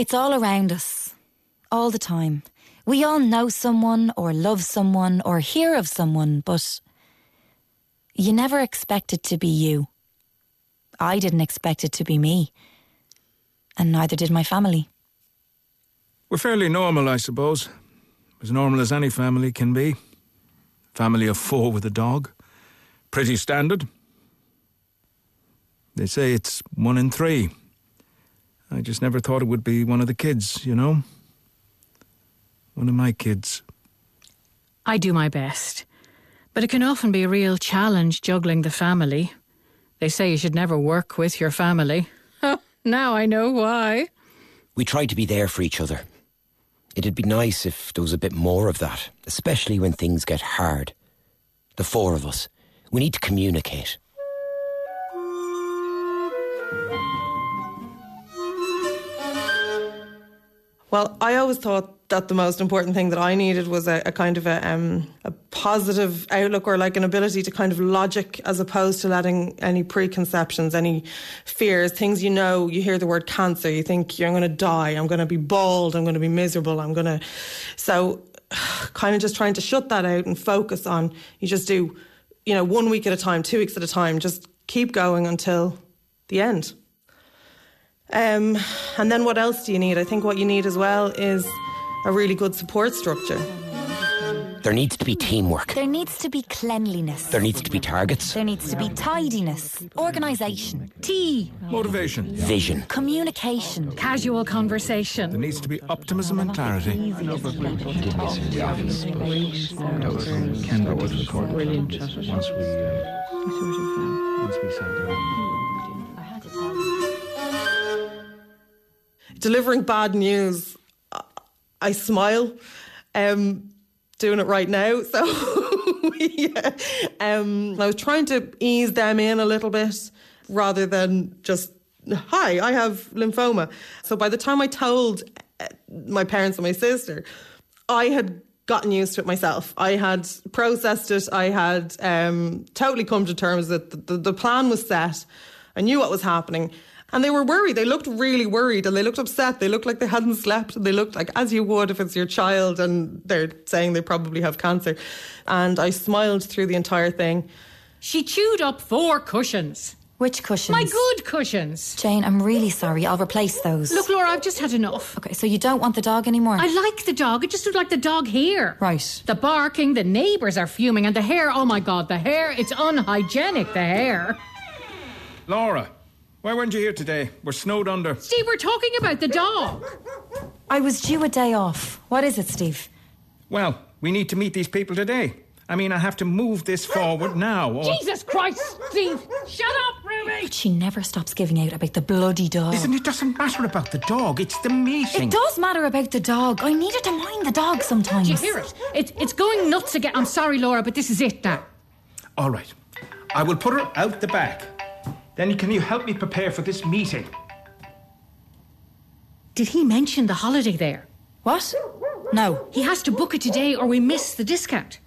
It's all around us, all the time. We all know someone, or love someone, or hear of someone, but you never expect it to be you. I didn't expect it to be me, and neither did my family. We're fairly normal, I suppose. As normal as any family can be. Family of four with a dog. Pretty standard. They say it's one in three. I just never thought it would be one of the kids, you know? One of my kids. I do my best. But it can often be a real challenge juggling the family. They say you should never work with your family. Oh, now I know why. We try to be there for each other. It'd be nice if there was a bit more of that, especially when things get hard. The four of us. We need to communicate. Well, I always thought that the most important thing that I needed was a, a kind of a, um, a positive outlook or like an ability to kind of logic as opposed to letting any preconceptions, any fears, things you know, you hear the word cancer, you think you're going to die, I'm going to be bald, I'm going to be miserable, I'm going to. So, kind of just trying to shut that out and focus on, you just do, you know, one week at a time, two weeks at a time, just keep going until the end. Um, and then what else do you need? I think what you need as well is a really good support structure. There needs to be teamwork. There needs to be cleanliness. There needs to be targets. There needs to be tidiness, organisation, Tea, Motivation. Vision. communication. casual conversation. There needs to be optimism and clarity. Delivering bad news, I- smile. Um, doing it right now, so yeah. Um, I was trying to ease them in a little bit rather than just hi, I have lymphoma. So by the time I told uh, my parents and my sister, I had gotten used to it myself. I had processed it. I had um, totally come to terms that the, the, the plan was set. I knew what was happening. And they were worried. They looked really worried and they looked upset. They looked like they hadn't slept. And they looked like, as you would if it's your child and they're saying they probably have cancer. And I smiled through the entire thing. She chewed up four cushions. Which cushions? My good cushions. Jane, I'm really sorry. I'll replace those. Look, Laura, I've just had enough. Okay, so you don't want the dog anymore? I like the dog. It just looked like the dog here. Right. The barking, the neighbours are fuming, and the hair, oh my god, the hair, it's unhygienic, the hair. Laura, why weren't you here today? We're snowed under. Steve, we're talking about the dog. I was due a day off. What is it, Steve? Well, we need to meet these people today. I mean, I have to move this forward now. Or... Jesus Christ, Steve! Shut up, Ruby! But she never stops giving out about the bloody dog. Listen, it doesn't matter about the dog. It's the meeting. It does matter about the dog. I need her to mind the dog sometimes. Do you hear it? it? It's going nuts again. I'm sorry, Laura, but this is it now. All right. I will put her out the back. Then can you help me prepare for this meeting? Did he mention the holiday there? What? No. He has to book it today or we miss the discount.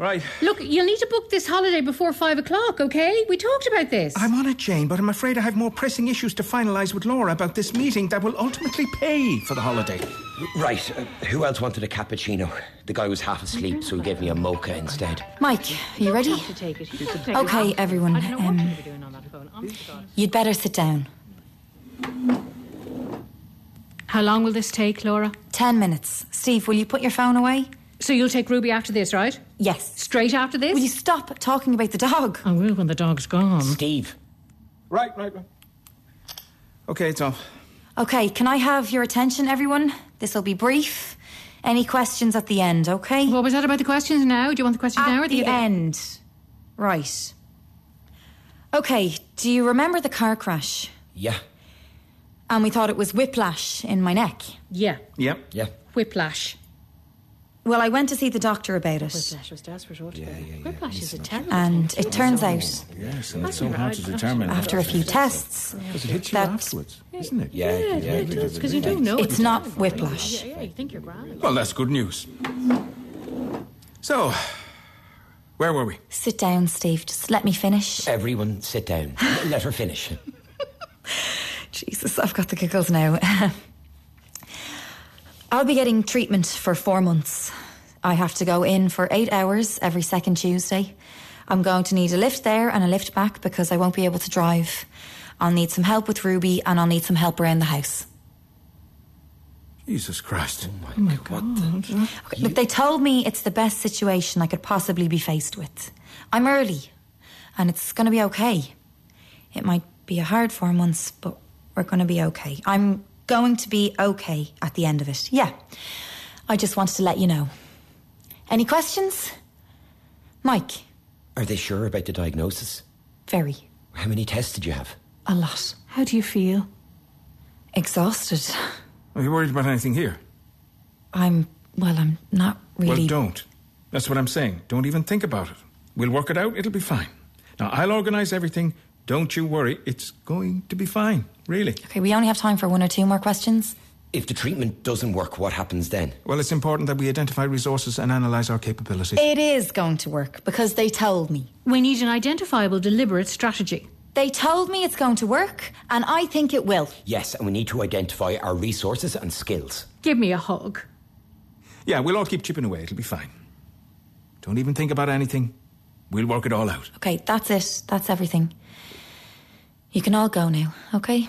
Right. Look, you'll need to book this holiday before five o'clock, okay? We talked about this. I'm on it, Jane, but I'm afraid I have more pressing issues to finalise with Laura about this meeting that will ultimately pay for the holiday. Right. Uh, who else wanted a cappuccino? The guy was half asleep, so he gave me a mocha instead. Mike, are you ready? Okay, everyone. Um, you'd better sit down. How long will this take, Laura? Ten minutes. Steve, will you put your phone away? So you'll take Ruby after this, right? Yes. Straight after this? Will you stop talking about the dog? I will when the dog's gone. Steve. Right, right, right. Okay, it's off. Okay, can I have your attention, everyone? This will be brief. Any questions at the end, okay? What was that about the questions now? Do you want the questions now or At the end. Right. Okay, do you remember the car crash? Yeah. And we thought it was whiplash in my neck. Yeah. Yep. Yeah. Whiplash. Well, I went to see the doctor about it. Whiplash was desperate altogether. Whiplash is a terrible. And it turns out, Yes, and it's so hard to determine. after a few tests, Because it hits you that afterwards, isn't it? Yeah. Yeah, yeah, it does, because you don't know. it's not whiplash. Yeah, yeah, you think you're grand. Well, that's good news. So, where were we? Sit down, Steve. Just let me finish. Everyone sit down. Let her finish. Jesus, I've got the giggles now. I'll be getting treatment for four months. I have to go in for eight hours every second Tuesday. I'm going to need a lift there and a lift back because I won't be able to drive. I'll need some help with Ruby and I'll need some help around the house. Jesus Christ. Oh my oh God. Okay, Look, they told me it's the best situation I could possibly be faced with. I'm early and it's going to be okay. It might be a hard four months, but we're going to be okay. I'm going to be okay at the end of it. Yeah. I just wanted to let you know. Any questions? Mike, Are they sure about the diagnosis? very. How many tests did you have? A lot. How do you feel? Exhausted. Are you worried about anything here? I'm, well, I'm not really. Well, don't. That's what I'm saying. Don't even think about it. We'll work it out. It'll be fine. Now, I'll organise everything. Don't you worry. It's going to be fine. Really. Okay, we only have time for one or two more questions. If the treatment doesn't work, what happens then? Well, it's important that we identify resources and analyse our capabilities. It is going to work because they told me. We need an identifiable, deliberate strategy. They told me it's going to work, and I think it will. Yes, and we need to identify our resources and skills. Give me a hug. Yeah, we'll all keep chipping away. It'll be fine. Don't even think about anything. We'll work it all out. Okay, that's it. That's everything. You can all go now, okay?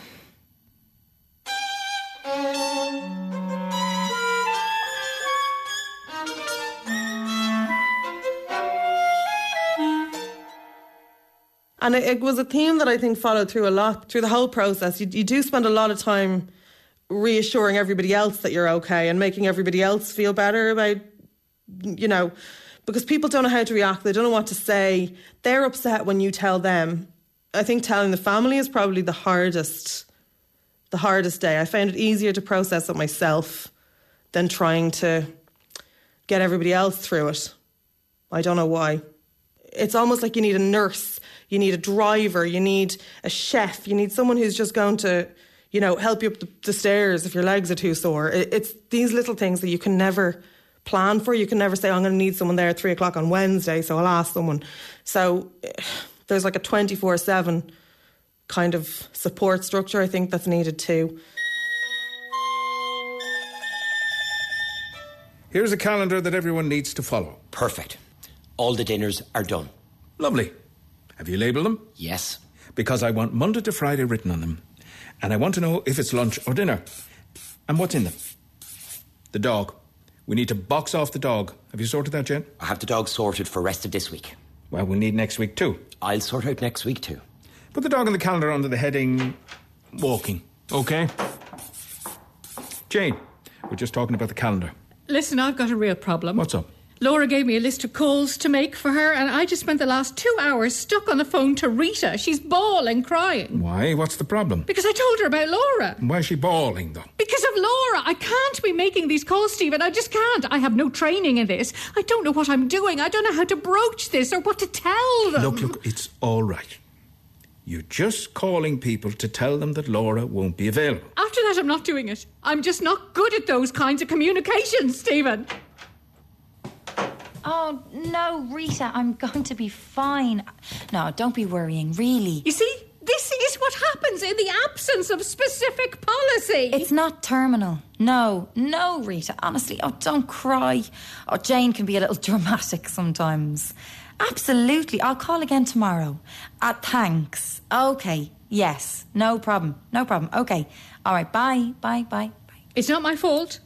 And it, it was a theme that I think followed through a lot through the whole process. You, you do spend a lot of time reassuring everybody else that you're okay and making everybody else feel better about, you know, because people don't know how to react. They don't know what to say. They're upset when you tell them. I think telling the family is probably the hardest, the hardest day. I found it easier to process it myself than trying to get everybody else through it. I don't know why. It's almost like you need a nurse, you need a driver, you need a chef, you need someone who's just going to, you know, help you up the, the stairs if your legs are too sore. It, it's these little things that you can never plan for. You can never say, I'm going to need someone there at three o'clock on Wednesday, so I'll ask someone. So there's like a 24 7 kind of support structure, I think, that's needed too. Here's a calendar that everyone needs to follow. Perfect. All the dinners are done. Lovely. Have you labelled them? Yes. Because I want Monday to Friday written on them. And I want to know if it's lunch or dinner. And what's in them? The dog. We need to box off the dog. Have you sorted that yet? I have the dog sorted for rest of this week. Well, we'll need next week too. I'll sort out next week too. Put the dog in the calendar under the heading walking. Okay? Jane, we're just talking about the calendar. Listen, I've got a real problem. What's up? Laura gave me a list of calls to make for her, and I just spent the last two hours stuck on the phone to Rita. She's bawling, crying. Why? What's the problem? Because I told her about Laura. Why is she bawling, though? Because of Laura. I can't be making these calls, Stephen. I just can't. I have no training in this. I don't know what I'm doing. I don't know how to broach this or what to tell them. Look, look, it's all right. You're just calling people to tell them that Laura won't be available. After that, I'm not doing it. I'm just not good at those kinds of communications, Stephen. Oh, no, Rita, I'm going to be fine. No, don't be worrying, really. You see, this is what happens in the absence of specific policy. It's not terminal. No, no, Rita, honestly. Oh, don't cry. Oh, Jane can be a little dramatic sometimes. Absolutely. I'll call again tomorrow. Uh, thanks. Okay. Yes. No problem. No problem. Okay. All right. Bye. Bye. Bye. Bye. It's not my fault.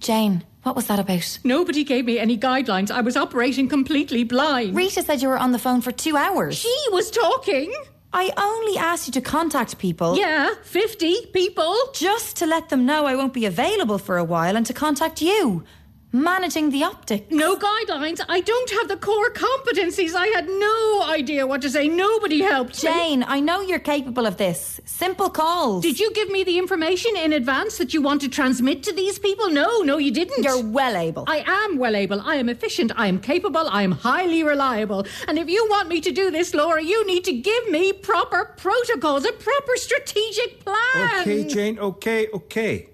Jane, what was that about? Nobody gave me any guidelines. I was operating completely blind. Rita said you were on the phone for two hours. She was talking. I only asked you to contact people. Yeah, 50 people. Just to let them know I won't be available for a while and to contact you. Managing the optics. No guidelines. I don't have the core competencies. I had no idea what to say. Nobody helped me. Jane, I know you're capable of this. Simple calls. Did you give me the information in advance that you want to transmit to these people? No, no, you didn't. You're well able. I am well able. I am efficient. I am capable. I am highly reliable. And if you want me to do this, Laura, you need to give me proper protocols, a proper strategic plan. Okay, Jane, okay, okay.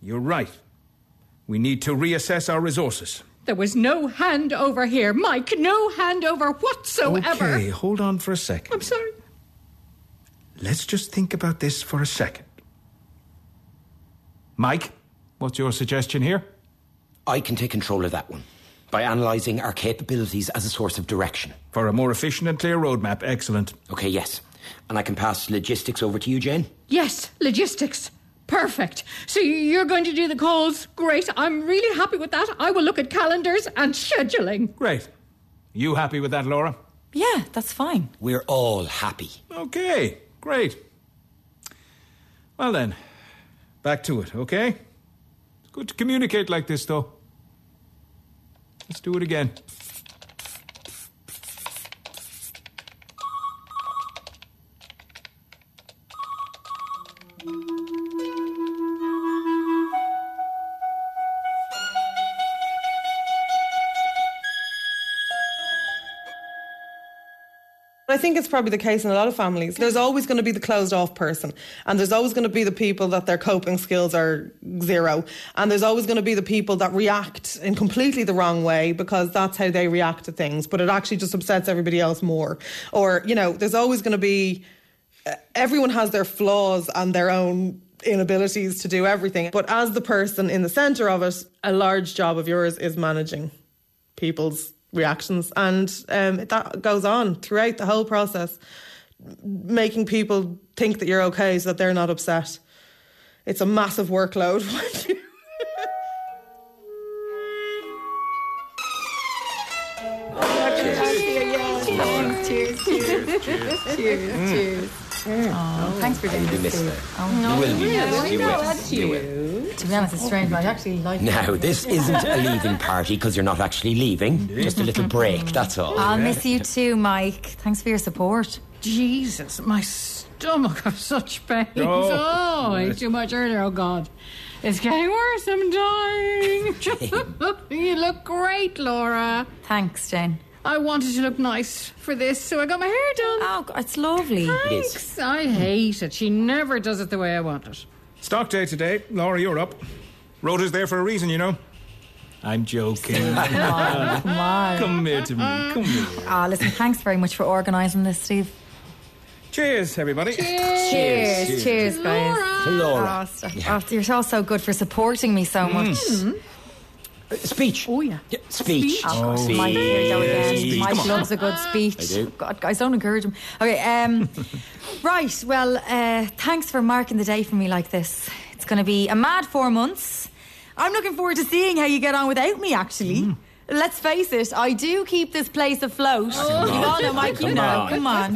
You're right. We need to reassess our resources. There was no hand over here, Mike. No hand over whatsoever. Okay, hold on for a second. I'm sorry. let's just think about this for a second. Mike, what's your suggestion here? I can take control of that one by analysing our capabilities as a source of direction. For a more efficient and clear roadmap, excellent. Okay, yes. And I can pass logistics over to you, Jane? Yes, logistics. Perfect. So you're going to do the calls? Great. I'm really happy with that. I will look at calendars and scheduling. Great. You happy with that, Laura? Yeah, that's fine. We're all happy. Okay, great. Well then, back to it, okay? It's good to communicate like this, though. Let's do it again. Think it's probably the case in a lot of families. There's always going to be the closed off person, and there's always going to be the people that their coping skills are zero, and there's always going to be the people that react in completely the wrong way because that's how they react to things, but it actually just upsets everybody else more. Or, you know, there's always going to be uh, everyone has their flaws and their own inabilities to do everything. But as the person in the centre of it, a large job of yours is managing people's reactions. And um, that goes on throughout the whole process, making people think that you're okay so that they're not upset. It's a massive workload. Cheers, cheers, cheers, cheers, cheers. Mm. Oh, oh, thanks for doing You this. missed Steve. it. Oh, You will be missed. You will. You will. to be honest, it's strange, but I mm-hmm. actually like Now, this isn't a leaving party because you're not actually leaving. Mm-hmm. Just a little mm-hmm. break, that's all. I'll miss you too, Mike. Thanks for your support. Jesus, my stomach has such pains. Oh. Oh, I ate too much earlier. Oh, God. It's getting worse. I'm dying. you look great, Laura. Thanks, Jane. I wanted to look nice for this, so I got my hair done. Oh, it's lovely. It is. Thanks. I hate it. She never does it the way I want it. Stock day today. Laura, you're up. Rhoda's there for a reason, you know. I'm joking. Come on, come on. Come here to me. Come here. Ah, listen, thanks very much for organising this, Steve. Cheers, everybody. Cheers, cheers, guys. To Laura. Oh, stop. Oh, you're all so good for supporting me so much. Uh, Speech. Oh, yeah. Yeah, speech. Oh, God, Mike, here we go again. Speech. Mike Come on. loves a good speech. I do. God, guys, don't encourage him. Okay, um, right. Well, uh, thanks for marking the day for me like this. It's going to be a mad four months. I'm looking forward to seeing how you get on without me, actually. Hmm. Let's face it, I do keep this place afloat. You all know, Mike, you know. Come on.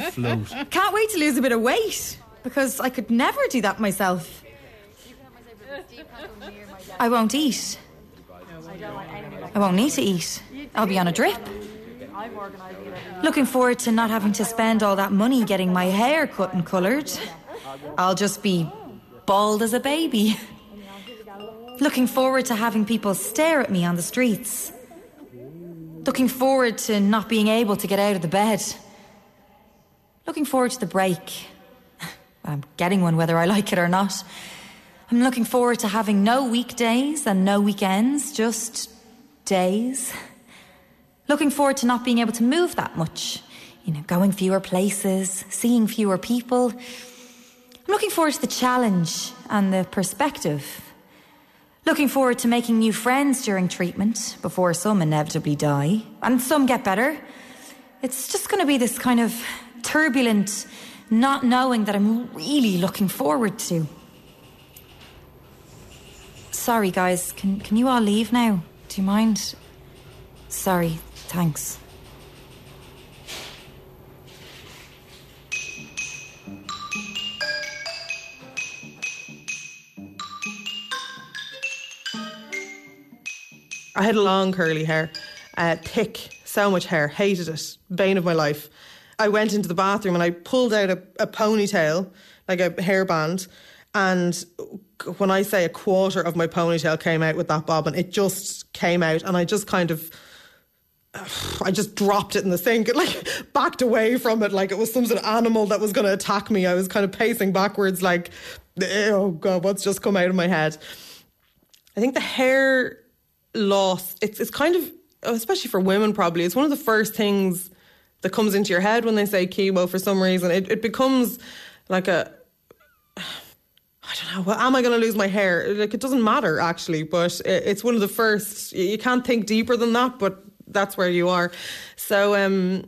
Can't wait to lose a bit of weight because I could never do that myself. I won't eat. I won't need to eat. I'll be on a drip. Looking forward to not having to spend all that money getting my hair cut and coloured. I'll just be bald as a baby. Looking forward to having people stare at me on the streets. Looking forward to not being able to get out of the bed. Looking forward to the break. I'm getting one whether I like it or not. I'm looking forward to having no weekdays and no weekends, just days. Looking forward to not being able to move that much. You know, going fewer places, seeing fewer people. I'm looking forward to the challenge and the perspective. Looking forward to making new friends during treatment before some inevitably die and some get better. It's just going to be this kind of turbulent not knowing that I'm really looking forward to. Sorry, guys. Can can you all leave now? Do you mind? Sorry. Thanks. I had long curly hair, uh, thick, so much hair, hated it, bane of my life. I went into the bathroom and I pulled out a, a ponytail, like a hairband, and when I say a quarter of my ponytail came out with that bobbin, it just came out, and I just kind of. I just dropped it in the sink and like backed away from it like it was some sort of animal that was going to attack me. I was kind of pacing backwards like, oh God, what's just come out of my head? I think the hair loss, it's, it's kind of, especially for women probably, it's one of the first things that comes into your head when they say chemo for some reason. It, it becomes like a I don't know. Well, am I going to lose my hair? Like, it doesn't matter actually, but it's one of the first. You can't think deeper than that, but that's where you are. So, um,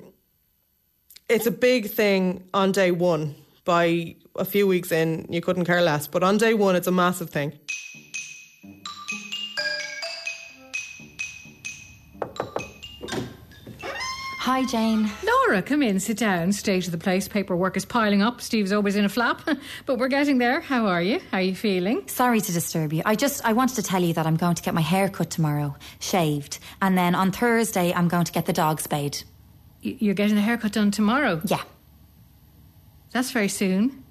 it's a big thing on day one. By a few weeks in, you couldn't care less. But on day one, it's a massive thing. Hi, Jane. Laura, come in, sit down. State of the place. Paperwork is piling up. Steve's always in a flap. but we're getting there. How are you? How are you feeling? Sorry to disturb you. I just I wanted to tell you that I'm going to get my hair cut tomorrow, shaved, and then on Thursday I'm going to get the dog spayed. Y- You're getting the haircut done tomorrow. Yeah. That's very soon.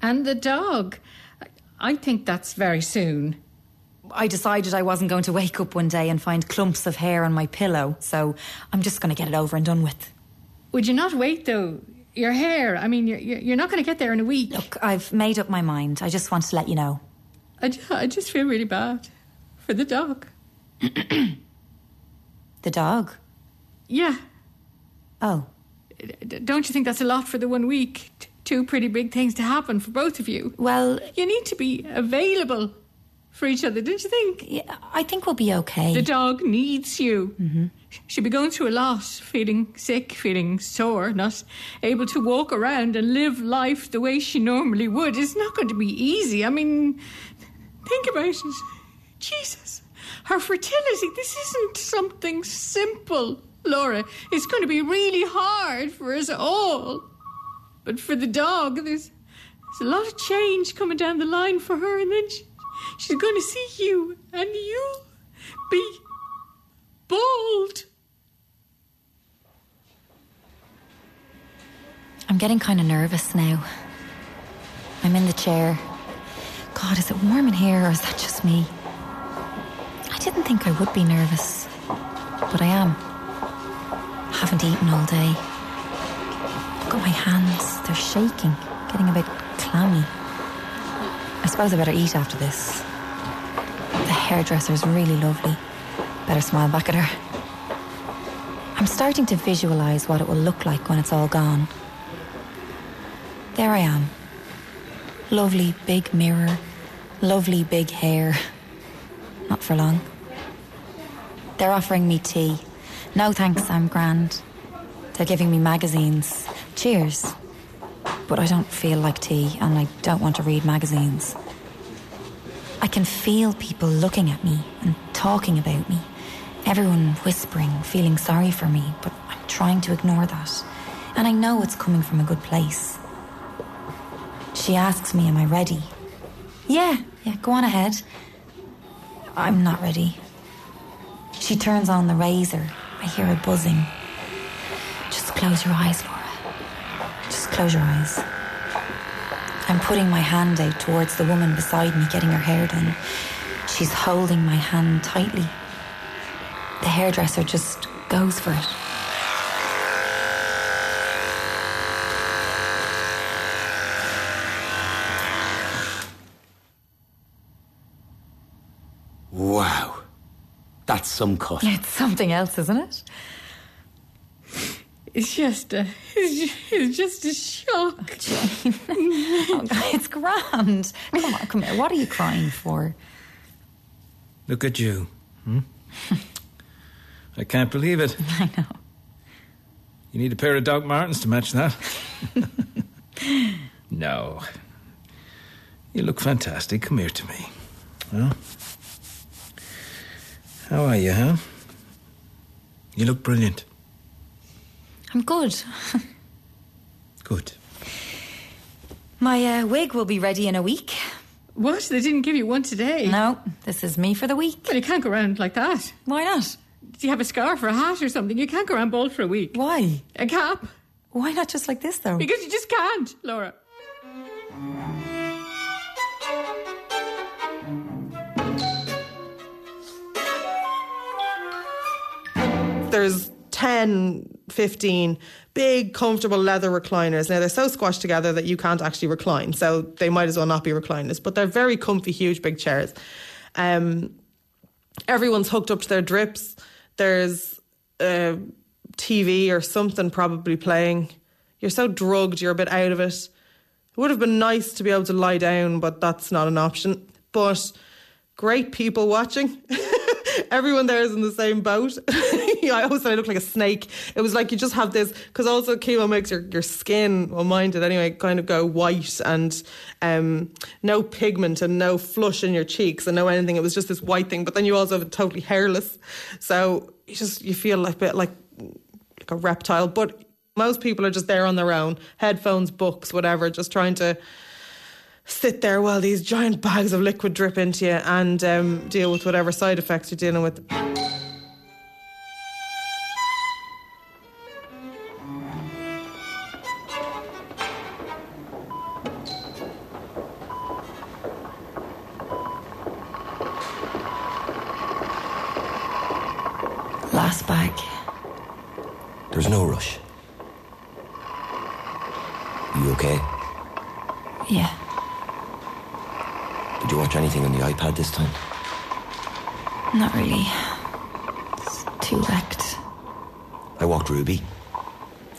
And the dog. I- I think that's very soon. I decided I wasn't going to wake up one day and find clumps of hair on my pillow, so I'm just going to get it over and done with. Would you not wait though? Your hair. I mean, you're you're you're not going to get there in a week. Look, I've made up my mind. I just want to let you know. I, ju- I just feel really bad for the dog. The dog? Yeah. Oh. Don't you think that's a lot for the one week? T- two pretty big things to happen for both of you. Well, You need to be available for each other, don't you think? yeah, I think we'll be okay. The dog needs you. Mm-hmm. She'll be going through a lot, feeling sick, feeling sore, not able to walk around and live life the way she normally would. It's not going to be easy. I mean, think about it. Jesus, her fertility, this isn't something simple, Laura. It's going to be really hard for us all. But for the dog, there's, there's a lot of change coming down the line for her, and then she, she's going to see you, and you'll be bald. I'm getting kind of nervous now. I'm in the chair. God, is it warm in here or is that just me? I didn't think I would be nervous, but I am. Haven't eaten all day. Look at my hands, they're shaking, getting a bit clammy. I suppose I better eat after this. The hairdresser's really lovely. Better smile back at her. I'm starting to visualize what it will look like when it's all gone. There I am. Lovely big mirror, lovely big hair. Not for long. They're offering me tea. No thanks, I'm grand. They're giving me magazines. Cheers. But I don't feel like tea and I don't want to read magazines. I can feel people looking at me and talking about me. Everyone whispering, feeling sorry for me, but I'm trying to ignore that. And I know it's coming from a good place. She asks me, Am I ready? Yeah, yeah, go on ahead. I'm not ready. She turns on the razor. I hear a buzzing. Just close your eyes, Laura. Close your eyes. I'm putting my hand out towards the woman beside me getting her hair done. She's holding my hand tightly. The hairdresser just goes for it. Wow. That's some cut. It's something else, isn't it? It's just a, it's ju- it's just a shock. Oh, it's grand. Come on, come here. What are you crying for? Look at you. Hmm? I can't believe it. I know. You need a pair of Doc Martens to match that. no. You look fantastic. Come here to me. Huh? How are you, huh? You look brilliant. I'm good. Good. My uh, wig will be ready in a week. What? They didn't give you one today? No, this is me for the week. Well, you can't go around like that. Why not? Do you have a scarf or a hat or something? You can't go around bald for a week. Why? A cap? Why not just like this, though? Because you just can't, Laura. There's 10, 15 big, comfortable leather recliners. Now, they're so squashed together that you can't actually recline, so they might as well not be recliners, but they're very comfy, huge, big chairs. Um, everyone's hooked up to their drips. There's a TV or something probably playing. You're so drugged, you're a bit out of it. It would have been nice to be able to lie down, but that's not an option. But great people watching. Everyone there is in the same boat. I always said I looked like a snake. It was like you just have this, because also chemo makes your, your skin, well, mine did anyway, kind of go white and um, no pigment and no flush in your cheeks and no anything. It was just this white thing. But then you also have totally hairless. So you just, you feel like a bit like, like a reptile. But most people are just there on their own, headphones, books, whatever, just trying to sit there while these giant bags of liquid drip into you and um, deal with whatever side effects you're dealing with. Last bag. There's no rush. You okay? Yeah. Did you watch anything on the iPad this time? Not really. It's too wrecked. I walked Ruby.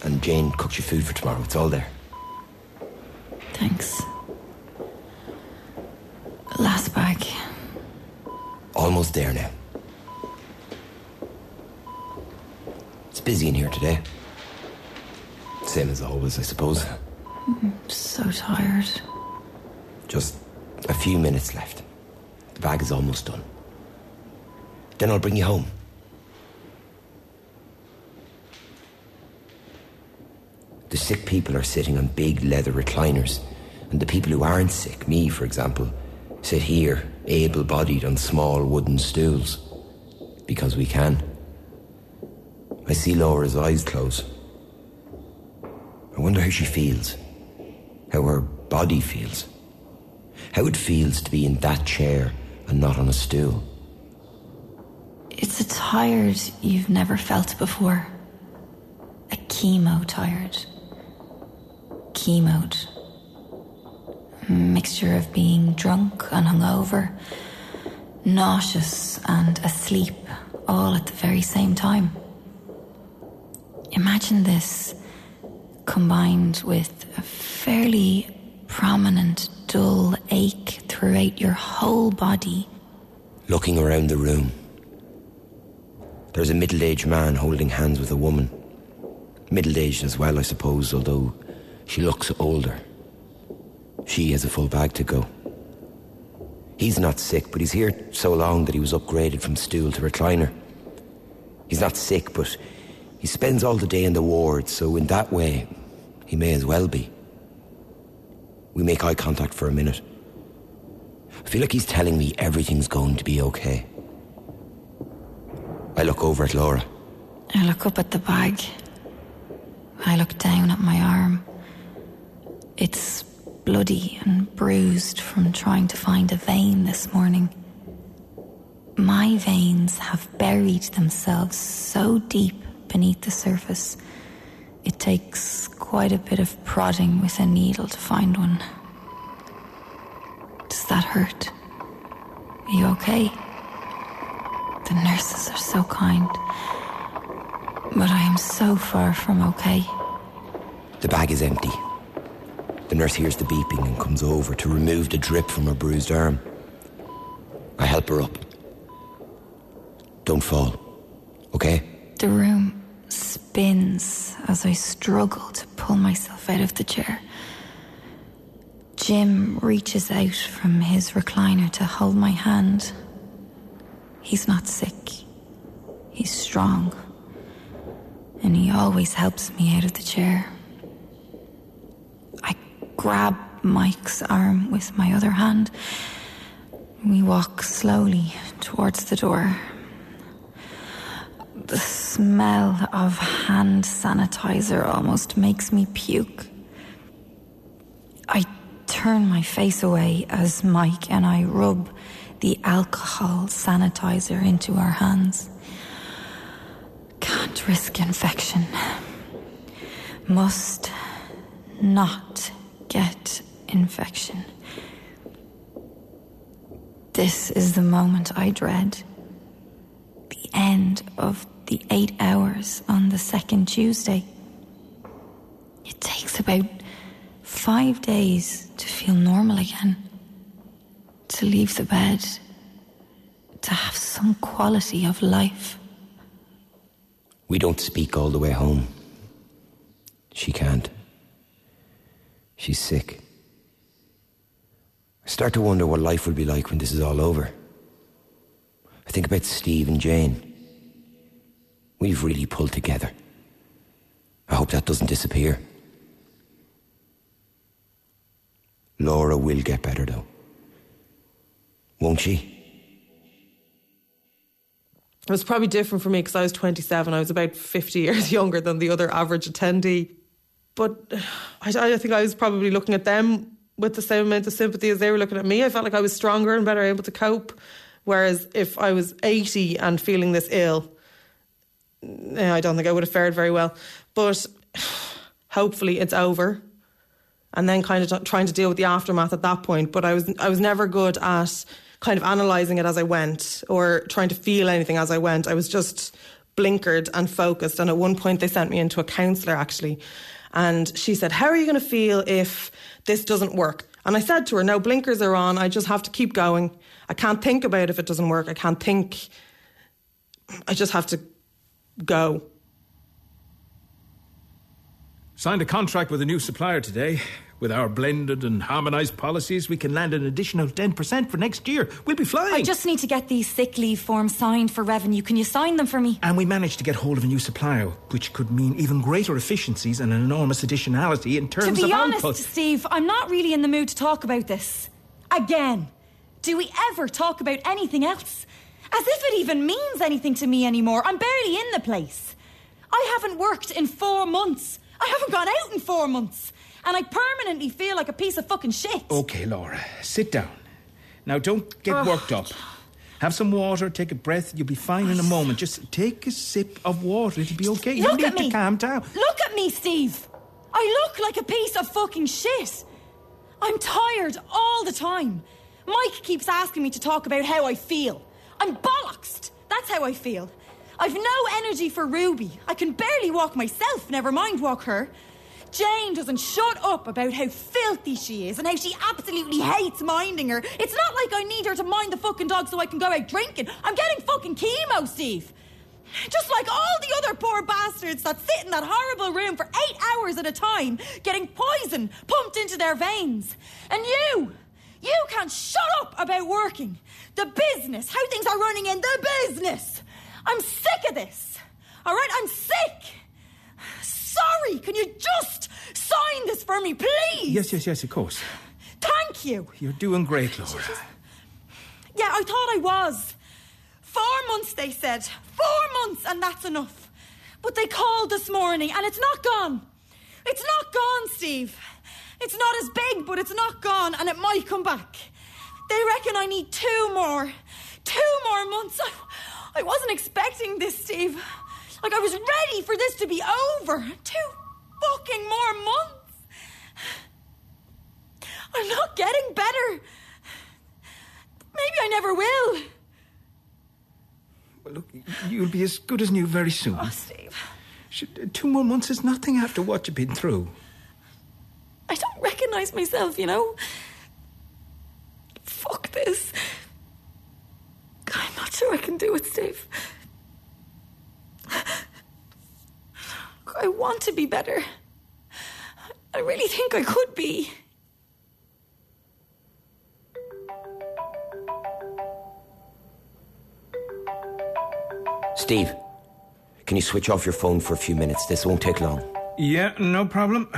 And Jane cooked you food for tomorrow. It's all there. Thanks. Last bag. Almost there now. It's busy in here today. Same as always, I suppose. So tired. Just a few minutes left. The bag is almost done. Then I'll bring you home. The sick people are sitting on big leather recliners, and the people who aren't sick, me for example, sit here, able bodied on small wooden stools. Because we can. I see Laura's eyes close. I wonder how she feels. How her body feels. How it feels to be in that chair and not on a stool. It's a tired you've never felt before. A chemo tired. Chemoed. A mixture of being drunk and hungover, nauseous and asleep, all at the very same time. Imagine this combined with a fairly prominent dull ache throughout your whole body. Looking around the room. There's a middle aged man holding hands with a woman. Middle aged as well, I suppose, although she looks older. She has a full bag to go. He's not sick, but he's here so long that he was upgraded from stool to recliner. He's not sick, but he spends all the day in the ward, so in that way, he may as well be. We make eye contact for a minute. I feel like he's telling me everything's going to be okay. I look over at Laura. I look up at the bag. I look down at my arm. It's bloody and bruised from trying to find a vein this morning. My veins have buried themselves so deep beneath the surface, it takes quite a bit of prodding with a needle to find one. Does that hurt? Are you okay? The nurses are so kind. But I am so far from okay. The bag is empty. The nurse hears the beeping and comes over to remove the drip from her bruised arm. I help her up. Don't fall, okay? The room spins as I struggle to pull myself out of the chair. Jim reaches out from his recliner to hold my hand. He's not sick. He's strong. And he always helps me out of the chair. I grab Mike's arm with my other hand. We walk slowly towards the door. Smell of hand sanitizer almost makes me puke. I turn my face away as Mike and I rub the alcohol sanitizer into our hands. Can't risk infection. Must not get infection. This is the moment I dread. The end of the eight hours on the second Tuesday. It takes about five days to feel normal again, to leave the bed, to have some quality of life. We don't speak all the way home. She can't. She's sick. I start to wonder what life will be like when this is all over. I think about Steve and Jane. We've really pulled together. I hope that doesn't disappear. Laura will get better, though. Won't she? It was probably different for me because I was 27. I was about 50 years younger than the other average attendee. But I, I think I was probably looking at them with the same amount of sympathy as they were looking at me. I felt like I was stronger and better able to cope. Whereas if I was 80 and feeling this ill, Eh, I don't think I would have fared very well. But hopefully it's over. And then kind of t- trying to deal with the aftermath at that point. But I was I was never good at kind of analysing it as I went or trying to feel anything as I went. I was just blinkered and focused. And at one point they sent me into a counsellor actually. And she said, How are you going to feel if this doesn't work? And I said to her, No, blinkers are on. I just have to keep going. I can't think about if it doesn't work. I can't think. I just have to go. Signed a contract with a new supplier today. With our blended and harmonised policies, we can land an additional 10% for next year. We'll be flying. I just need to get these sick leave forms signed for revenue. Can you sign them for me? And we managed to get hold of a new supplier, which could mean even greater efficiencies and an enormous additionality in terms of. to be of honest, output. Steve, I'm not really in the mood to talk about this. Again. Do we ever talk about anything else? As if it even means anything to me anymore. I'm barely in the place. I haven't worked in four months. I haven't gone out in four months. And I permanently feel like a piece of fucking shit. Okay, Laura, sit down. Now, don't get Ugh. worked up. Have some water, take a breath. You'll be fine in a moment. Just take a sip of water. It'll be okay. you need to calm down. Look at me, Steve. I look like a piece of fucking shit. I'm tired all the time. Mike keeps asking me to talk about how I feel. I'm bollocksed. That's how I feel. I've no energy for Ruby. I can barely walk myself, never mind walk her. Jane doesn't shut up about how filthy she is and how she absolutely hates minding her. It's not like I need her to mind the fucking dog so I can go out drinking. I'm getting fucking chemo, Steve. Just like all the other poor bastards that sit in that horrible room for eight hours at a time, getting poison pumped into their veins. And you, you can't shut up about working. The business, how things are running in the business. I'm sick of this. All right, I'm sick. Sorry, can you just sign this for me, please? Yes, yes, yes, of course. Thank you. You're doing great, Laura. Yeah, I thought I was. Four months, they said. Four months, and that's enough. But they called this morning, and it's not gone. It's not gone, Steve. It's not as big, but it's not gone, and it might come back. They reckon I need two more. Two more months. I, I wasn't expecting this, Steve. Like, I was ready for this to be over. Two fucking more months. I'm not getting better. Maybe I never will. Well, look, you'll be as good as new very soon. Oh, Steve. Should- uh, Two more months is nothing after what you've been through. I don't recognize myself, you know? Fuck this. I'm not sure I can do it, Steve. I want to be better. I really think I could be. Steve, can you switch off your phone for a few minutes? This won't take long. Yeah, no problem.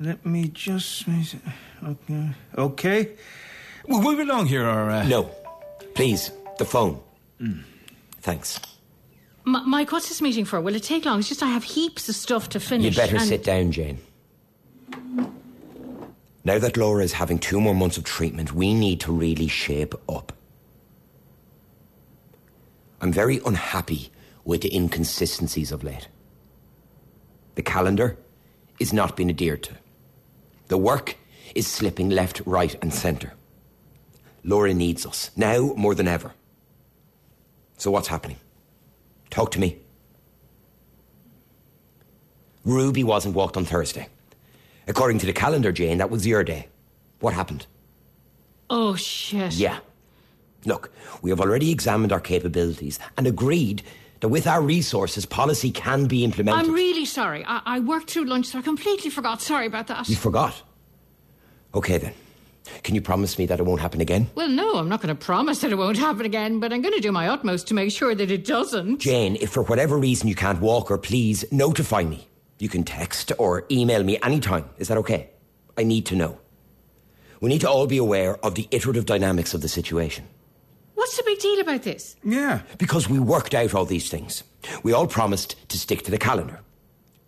Let me just. Okay. Okay. We'll move along here, or. Uh... No. Please, the phone. Thanks. M- Mike, what's this meeting for? Will it take long? It's just I have heaps of stuff to finish. You better and- sit down, Jane. Now that Laura is having two more months of treatment, we need to really shape up. I'm very unhappy with the inconsistencies of late. The calendar is not being adhered to. The work is slipping left, right, and centre. Laura needs us, now more than ever. So, what's happening? Talk to me. Ruby wasn't walked on Thursday. According to the calendar, Jane, that was your day. What happened? Oh, shit. Yeah. Look, we have already examined our capabilities and agreed that with our resources, policy can be implemented. I'm really sorry. I, I worked through lunch, so I completely forgot. Sorry about that. You forgot. Okay then. Can you promise me that it won't happen again? Well, no, I'm not going to promise that it won't happen again, but I'm going to do my utmost to make sure that it doesn't. Jane, if for whatever reason you can't walk or please notify me. You can text or email me anytime. Is that okay? I need to know. We need to all be aware of the iterative dynamics of the situation. What's the big deal about this? Yeah. Because we worked out all these things. We all promised to stick to the calendar.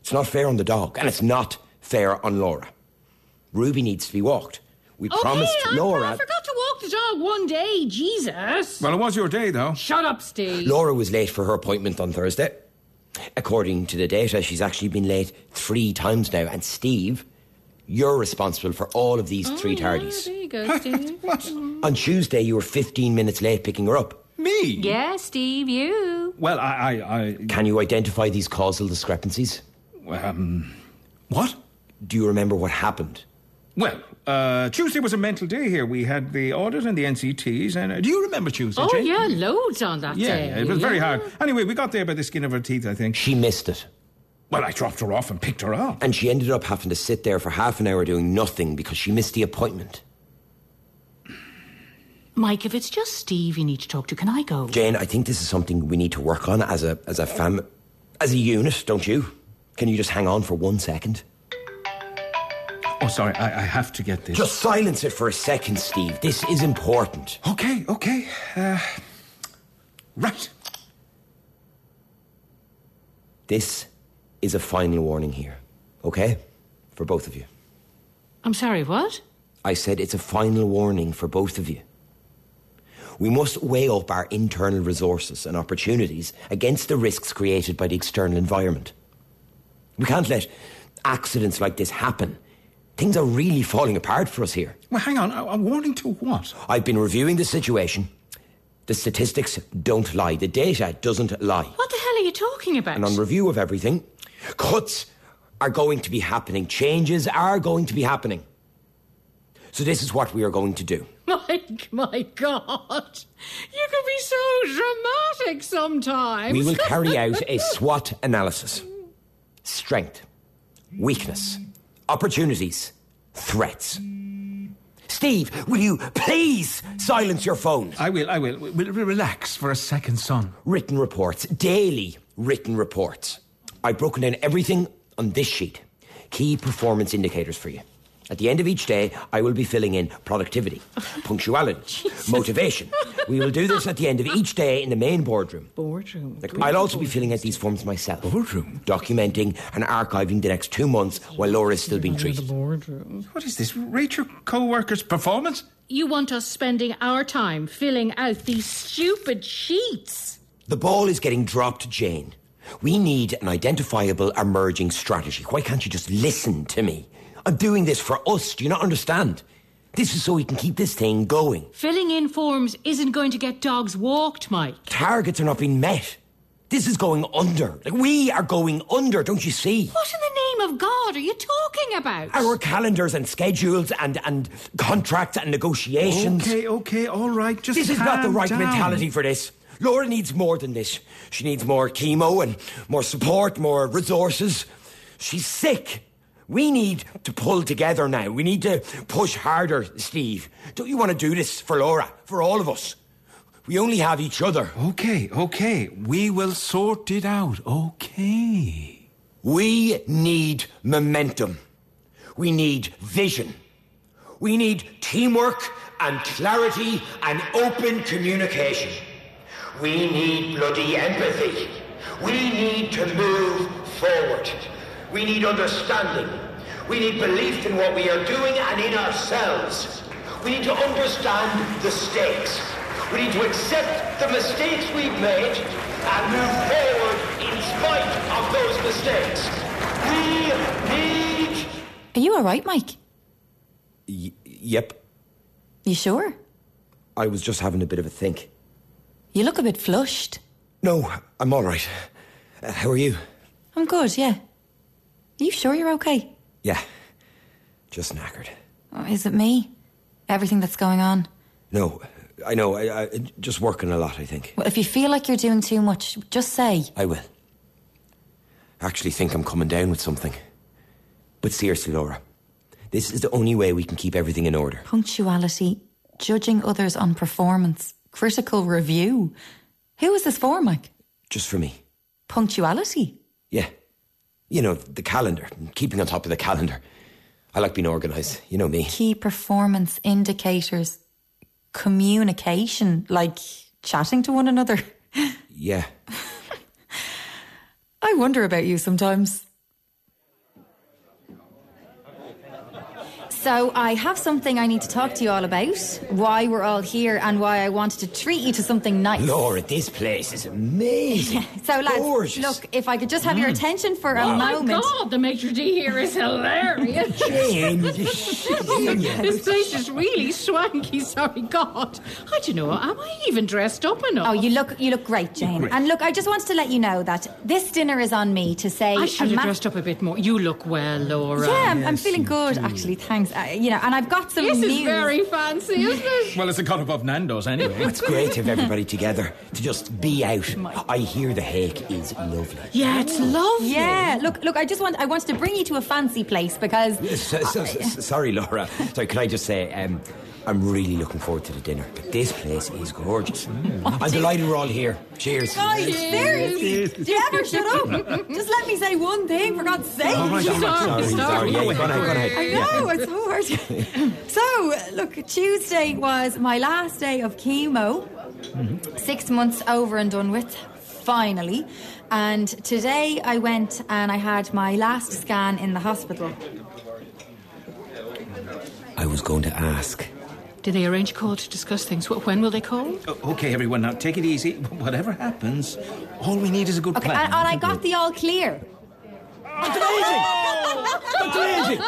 It's not fair on the dog, and it's not fair on Laura. Ruby needs to be walked. We promised okay, Laura. I forgot to walk the dog one day. Jesus. Well, it was your day, though. Shut up, Steve. Laura was late for her appointment on Thursday. According to the data, she's actually been late three times now. And Steve, you're responsible for all of these three Oh, yeah, tardies. there you go, Steve. What? On Tuesday, you were 15 minutes late picking her up. Me? yeah, Steve, you. Well, I, I, I Can you identify these causal discrepancies? um, what? Do you remember what happened? Well, uh, Tuesday was a mental day here. We had the audit and the NCTs, and uh, do you remember Tuesday? Oh, Jane? yeah, loads on that Yeah, day. yeah, it was very hard. Anyway, we got there by the skin of our teeth, I think. She missed it. Well, I dropped her off and picked her up. And she ended up having to sit there for half an hour doing nothing because she missed the appointment. Mike, if it's just Steve you need to talk to, can I go? Jane, I think this is something we need to work on as a as a fam as a unit, don't you? Can you just hang on for one second? Oh, sorry, I, I have to get this. Just silence it for a second, Steve. This is important. Okay, okay. Uh, right. This is a final warning here, okay? For both of you. I'm sorry, what? I said it's a final warning for both of you. We must weigh up our internal resources and opportunities against the risks created by the external environment. We can't let accidents like this happen. Things are really falling apart for us here. Well, hang on. A, a warning to what? I've been reviewing the situation. The statistics don't lie. The data doesn't lie. What the hell are you talking about? And on review of everything, cuts are going to be happening. Changes are going to be happening. So this is what we are going to do. Mike, my God. You can be so dramatic sometimes. We will carry out a SWOT analysis. Strength, weakness, opportunities, threats. Steve, will you please silence your phone? I will, I will. Will, will relax for a second, son. Written reports, daily written reports. I've broken down everything on this sheet. Key performance indicators for you. At the end of each day, I will be filling in productivity, punctuality, motivation. We will do this at the end of each day in the main boardroom. Boardroom. Like, I'll also be filling out these forms myself. Boardroom? Documenting and archiving the next two months while Laura is still being treated. Boardroom. What is this? Rate your co worker's performance? You want us spending our time filling out these stupid sheets. The ball is getting dropped, Jane. We need an identifiable emerging strategy. Why can't you just listen to me? I'm doing this for us. Do you not understand? This is so we can keep this thing going. Filling in forms isn't going to get dogs walked, Mike. Targets are not being met. This is going under. Like, we are going under, don't you see? What in the name of God are you talking about? Our calendars and schedules and, and contracts and negotiations. Okay, okay, all right. Just This is not the right down. mentality for this. Laura needs more than this. She needs more chemo and more support, more resources. She's sick. We need to pull together now. We need to push harder, Steve. Don't you want to do this for Laura, for all of us? We only have each other. Okay, okay. We will sort it out. Okay. We need momentum. We need vision. We need teamwork and clarity and open communication. We need bloody empathy. We need to move forward. We need understanding. We need belief in what we are doing and in ourselves. We need to understand the stakes. We need to accept the mistakes we've made and move forward in spite of those mistakes. We need. Are you all right, Mike? yep. You sure? I was just having a bit of a think. You look a bit flushed. No, I'm all right. Uh, how are you? I'm good, yeah. Are you sure you're okay? Yeah. Just knackered. Oh, Is it me? Everything that's going on? No, I know. I, I just working a lot. I think Well, if you feel like you're doing too much, just say. I will. I actually think I'm coming down with something. But seriously, Laura, this is the only way we can keep everything in order. Punctuality, judging others on performance, critical review. Who is this for, Mike? Just for me. Punctuality. Yeah. You know, the calendar, keeping on top of the calendar. I like being organised. You know me. Key performance indicators. Communication, like chatting to one another. Yeah. I wonder about you sometimes. So, I have something I need to talk to you all about. Why we're all here and why I wanted to treat you to something nice. Laura, this place is amazing. So, lads, Gorgeous. look, if I could just have your mm. attention for a moment. Oh my moment. God, the maitre d' here is hilarious. Jane, this place is really swanky. Sorry, God. I don't know. Am I even dressed up enough? Oh, you look you look great, Jane. And look, I just wanted to let you know that this dinner is on me to say I a should have ma- dressed up a bit more. You look well, Laura. Yeah, I'm, I'm feeling good actually. Thanks. Uh, you know, and I've got some This news. is very fancy, isn't it? Well, it's a cut above Nando's anyway. it's great to have everybody together to just be out. I hear the hake is lovely. Yeah, it's lovely. Yeah, look, look. I just want I wanted to bring you to a fancy place because So, so, so- sorry, Laura. Sorry, can I just say, um, I'm really looking forward to the dinner. But this place is gorgeous. Mm. I'm delighted we're all here. Cheers. Guys, seriously, do you ever shut up? Just let me say one thing, for God's sake. Oh, sorry, sorry, sorry. Yeah, go ahead, go ahead. I know, it's so hard. so, look, Tuesday was my last day of chemo. Mm-hmm. Six months over and done with, finally. And today I went and I had my last scan in the hospital. I was going to ask. Did they arrange a call to discuss things? Wh- When will they call? O- okay, everyone, now take it easy. Whatever happens, all we need is a good Okay, plan. and, and I got the all clear. That's amazing! That's amazing!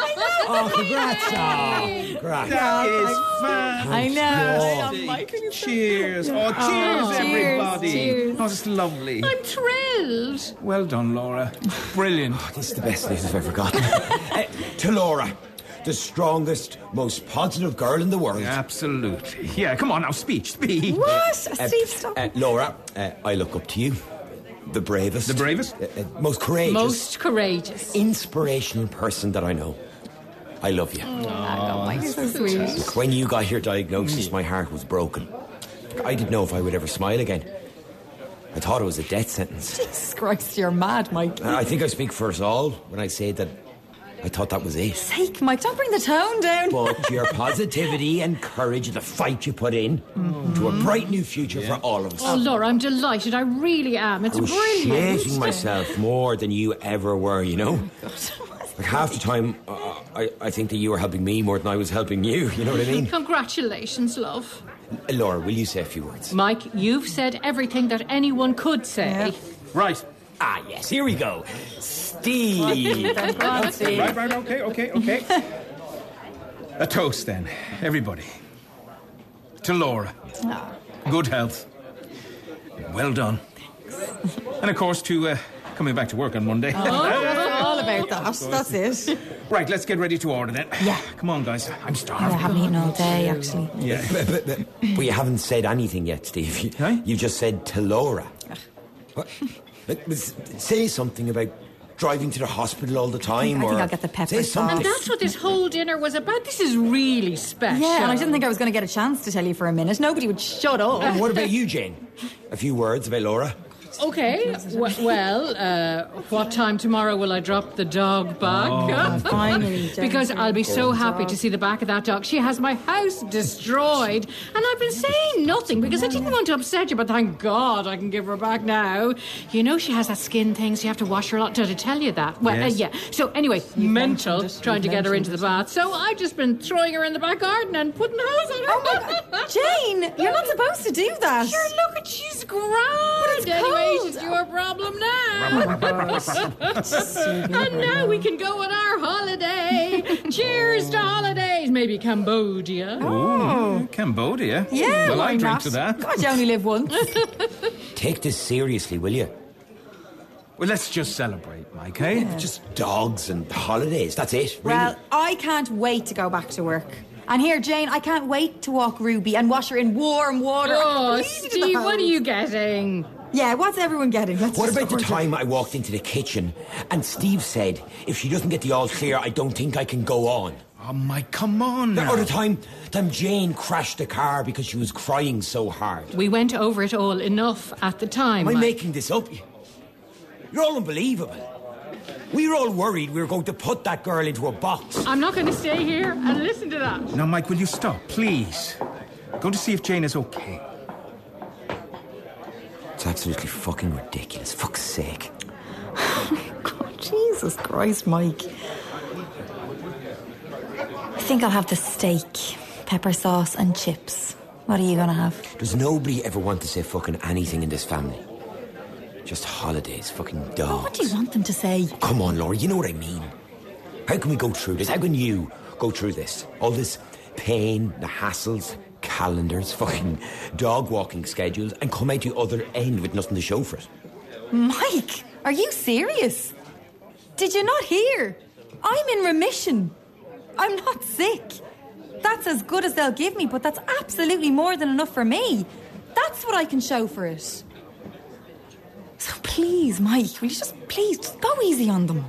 Oh, congrats! Oh, congrats. That is fantastic. I know. Cheers. Oh, cheers, everybody. cheers. Oh, it's lovely. I'm thrilled. Well done, Laura. Brilliant. Oh, This is the best news I've ever gotten. Eh, to Laura, the strongest, most positive girl in the world. Absolutely. Yeah, come on now, speech, speech. What? Uh, Steve, stop. uh, Laura, uh, I look up to you. The bravest. The bravest? Uh, uh, most courageous. Most courageous. inspirational person that I know. I love you. You're so sweet. When you got your diagnosis, my heart was broken. I didn't know if I would ever smile again. I thought it was a death sentence. Jesus Christ, you're mad, Mike. I think I speak for us all when I say that I thought that was it. Sake, Mike, don't bring the tone down. But your positivity and courage, the fight you put in to a bright new future for all of us. Oh, Laura, I'm delighted. I really am. It's brilliant. I was brilliant. shaking myself more than you ever were, you know? Like half the time, uh, I, I think that you were helping me more than I was helping you, you know what I mean? Congratulations, love. Uh, Laura, will you say a few words? Mike, you've said everything that anyone could say. Right. Ah, yes, here we go. Steve. Right, right, okay, okay, okay. a toast then, everybody. To Laura. Good health. Well done. Thanks. And of course, to uh, coming back to work on Monday. all about that. That's it. right, let's get ready to order then. Yeah. Come on, guys. I'm starving. I haven't eaten all day, actually. Yeah. but, but, but, but you haven't said anything yet, Steve. You, Huh? you just said to Laura. What? But- but Say something about driving to the hospital all the time. I think or I'll get the pepper say sauce. something. And that's what this whole dinner was about. This is really special. Yeah, and I didn't think I was going to get a chance to tell you for a minute. Nobody would shut up. And what about you, Jane? A few words about Laura. Okay. Well, uh, what time tomorrow will I drop the dog back? Oh, finally, because I'll be so happy to see the back of that dog. She has my house destroyed, and I've been saying nothing because I didn't want to upset you. But thank God I can give her back now. You know she has that skin thing, so you have to wash her a lot. Did I tell you that? Well, Yes. uh, yeah. So anyway, mental trying to get her into the bath. So I've just been throwing her in the back garden and putting hose on her. Oh my God. Jane, you're not supposed to do that. Sure, look at she's grand. it's anyway, it's your problem now. and now we can go on our holiday. Cheers to holidays. Maybe Cambodia. Ooh, Cambodia. Yeah, Well, why I drink not? to that. God, you only live once. Take this seriously, will you? Well, let's just celebrate, Mike, eh? Just dogs and holidays. That's it. Really. Well, I can't wait to go back to work. And here, Jane, I can't wait to walk Ruby and wash her in warm water. Oh, can't believe you did Steve, what are you getting? Yeah, what's everyone getting? Let's what about the order. time I walked into the kitchen and Steve said, if she doesn't get the all clear, I don't think I can go on? Oh, Mike, come on The now. other time, time Jane crashed the car because she was crying so hard. We went over it all enough at the time. Am I Mike. making this up? You're all unbelievable. We were all worried we were going to put that girl into a box. I'm not going to stay here and listen to that. Now, Mike, will you stop, please? Go to see if Jane is okay. It's absolutely fucking ridiculous. Fuck's sake. Oh my God, Jesus Christ, Mike. I think I'll have the steak, pepper sauce, and chips. What are you gonna have? Does nobody ever want to say fucking anything in this family? Just holidays, fucking dogs. What do you want them to say? Come on, Laura, you know what I mean. How can we go through this? How can you go through this? All this pain, the hassles, calendars, fucking dog walking schedules, and come out the other end with nothing to show for it. Mike, are you serious? Did you not hear? I'm in remission. I'm not sick. That's as good as they'll give me, but that's absolutely more than enough for me. That's what I can show for it. So please, Mike, will you just please just go easy on them?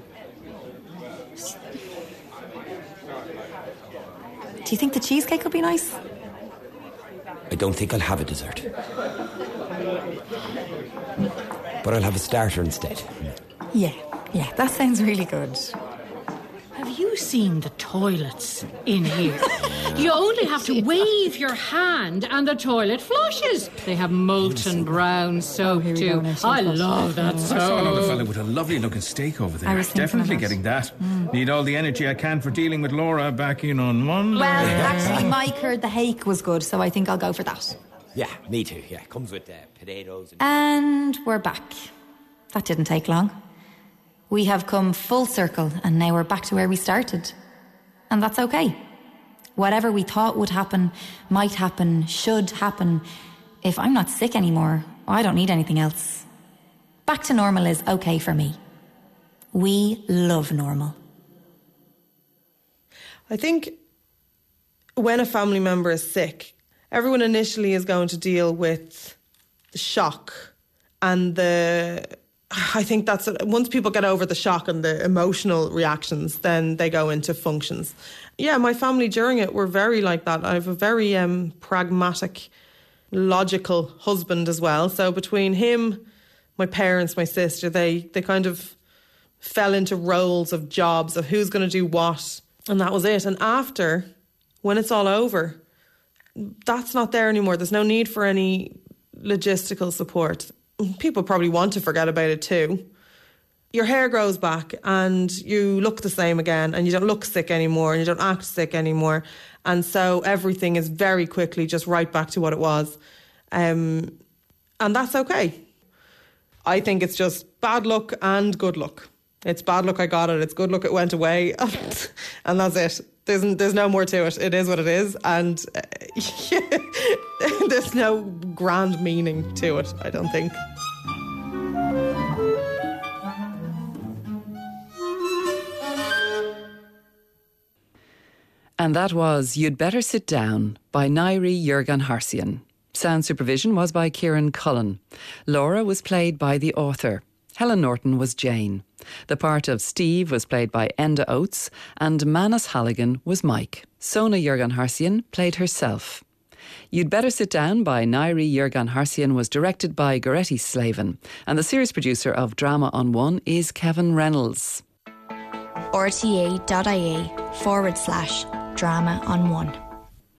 Do you think the cheesecake will be nice? I don't think I'll have a dessert. But I'll have a starter instead. Yeah, yeah, that sounds really good. Have you seen the toilets in here? you only have to wave your hand and the toilet flushes. They have Molton Brown soap here we too. go I love that soap. I saw another fellow with a lovely looking steak over there. I was Definitely that. getting that. Need all the energy I can for dealing with Laura back in on Monday. Well, actually, Mike heard the hake was good, so I think I'll go for that. Yeah, me too. Yeah, comes with uh, potatoes. And- And we're back. That didn't take long. We have come full circle, and now we're back to where we started. And that's okay. Whatever we thought would happen, might happen, should happen. If I'm not sick anymore, I don't need anything else. Back to normal is okay for me. We love normal. I think when a family member is sick, everyone initially is going to deal with the shock and the. I think that's once people get over the shock and the emotional reactions, then they go into functions. Yeah, my family during it were very like that. I have a very um, pragmatic, logical husband as well. So between him, my parents, my sister, they they kind of fell into roles of jobs of who's going to do what, and that was it. And after, when it's all over, that's not there anymore. There's no need for any logistical support. People probably want to forget about it too. Your hair grows back and you look the same again, and you don't look sick anymore, and you don't act sick anymore. And so everything is very quickly just right back to what it was. Um, and that's okay. I think it's just bad luck and good luck. It's bad luck I got it. It's good luck it went away, and that's it. There's there's no more to it. It is what it is, and uh, there's no grand meaning to it. I don't think. And that was You'd Better Sit Down by Nairi Jurgen Harsian. Sound supervision was by Kieran Cullen. Laura was played by the author. Helen Norton was Jane. The part of Steve was played by Enda Oates, and Manus Halligan was Mike. Sona Jurgen Harsian played herself. You'd Better Sit Down by Nairi Jurgen Harsian was directed by Goretti Slavin, and the series producer of Drama on One is Kevin Reynolds. rte.ie forward slash drama on one.